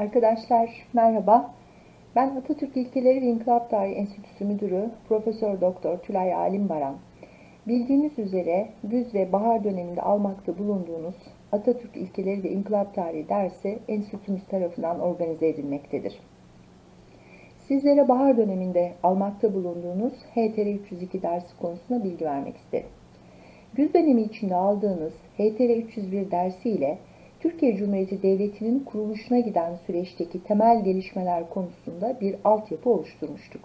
Arkadaşlar merhaba. Ben Atatürk İlkeleri ve İnkılap Tarihi Enstitüsü Müdürü Profesör Doktor Tülay Alim Baran. Bildiğiniz üzere güz ve bahar döneminde almakta bulunduğunuz Atatürk İlkeleri ve İnkılap Tarihi dersi enstitümüz tarafından organize edilmektedir. Sizlere bahar döneminde almakta bulunduğunuz HTR 302 dersi konusunda bilgi vermek isterim. Güz dönemi içinde aldığınız HTR 301 dersi ile Türkiye Cumhuriyeti Devleti'nin kuruluşuna giden süreçteki temel gelişmeler konusunda bir altyapı oluşturmuştuk.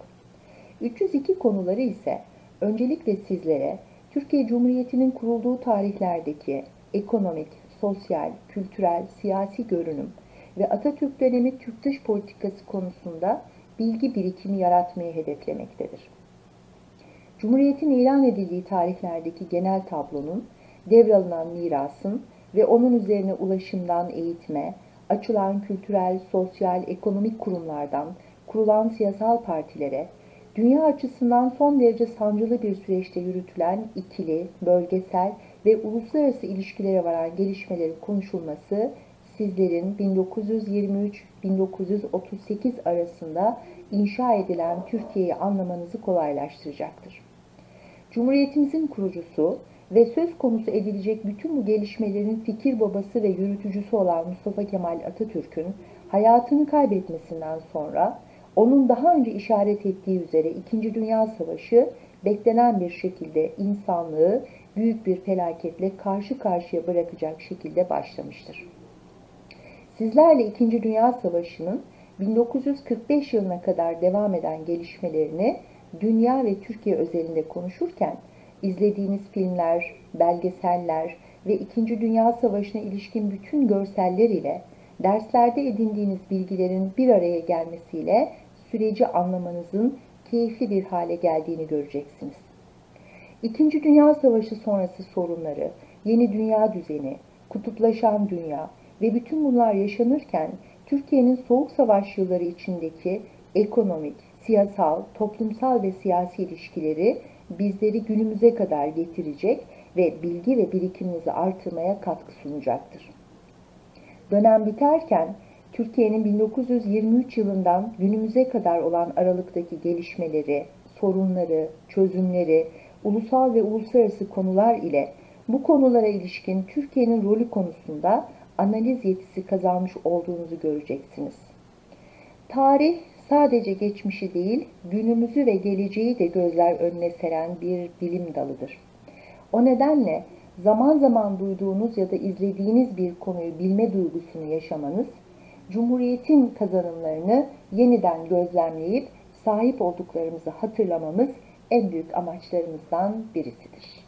302 konuları ise öncelikle sizlere Türkiye Cumhuriyeti'nin kurulduğu tarihlerdeki ekonomik, sosyal, kültürel, siyasi görünüm ve Atatürk dönemi Türk dış politikası konusunda bilgi birikimi yaratmayı hedeflemektedir. Cumhuriyetin ilan edildiği tarihlerdeki genel tablonun, devralınan mirasın ve onun üzerine ulaşımdan eğitime, açılan kültürel, sosyal, ekonomik kurumlardan, kurulan siyasal partilere, dünya açısından son derece sancılı bir süreçte yürütülen ikili, bölgesel ve uluslararası ilişkilere varan gelişmelerin konuşulması sizlerin 1923-1938 arasında inşa edilen Türkiye'yi anlamanızı kolaylaştıracaktır. Cumhuriyetimizin kurucusu ve söz konusu edilecek bütün bu gelişmelerin fikir babası ve yürütücüsü olan Mustafa Kemal Atatürk'ün hayatını kaybetmesinden sonra onun daha önce işaret ettiği üzere İkinci Dünya Savaşı beklenen bir şekilde insanlığı büyük bir felaketle karşı karşıya bırakacak şekilde başlamıştır. Sizlerle İkinci Dünya Savaşı'nın 1945 yılına kadar devam eden gelişmelerini dünya ve Türkiye özelinde konuşurken izlediğiniz filmler, belgeseller ve İkinci Dünya Savaşı'na ilişkin bütün görseller ile derslerde edindiğiniz bilgilerin bir araya gelmesiyle süreci anlamanızın keyifli bir hale geldiğini göreceksiniz. İkinci Dünya Savaşı sonrası sorunları, yeni dünya düzeni, kutuplaşan dünya ve bütün bunlar yaşanırken Türkiye'nin Soğuk Savaş yılları içindeki ekonomik, siyasal, toplumsal ve siyasi ilişkileri bizleri günümüze kadar getirecek ve bilgi ve birikiminizi artırmaya katkı sunacaktır. Dönem biterken Türkiye'nin 1923 yılından günümüze kadar olan aralıktaki gelişmeleri, sorunları, çözümleri, ulusal ve uluslararası konular ile bu konulara ilişkin Türkiye'nin rolü konusunda analiz yetisi kazanmış olduğunuzu göreceksiniz. Tarih sadece geçmişi değil, günümüzü ve geleceği de gözler önüne seren bir bilim dalıdır. O nedenle zaman zaman duyduğunuz ya da izlediğiniz bir konuyu bilme duygusunu yaşamanız, Cumhuriyet'in kazanımlarını yeniden gözlemleyip sahip olduklarımızı hatırlamamız en büyük amaçlarımızdan birisidir.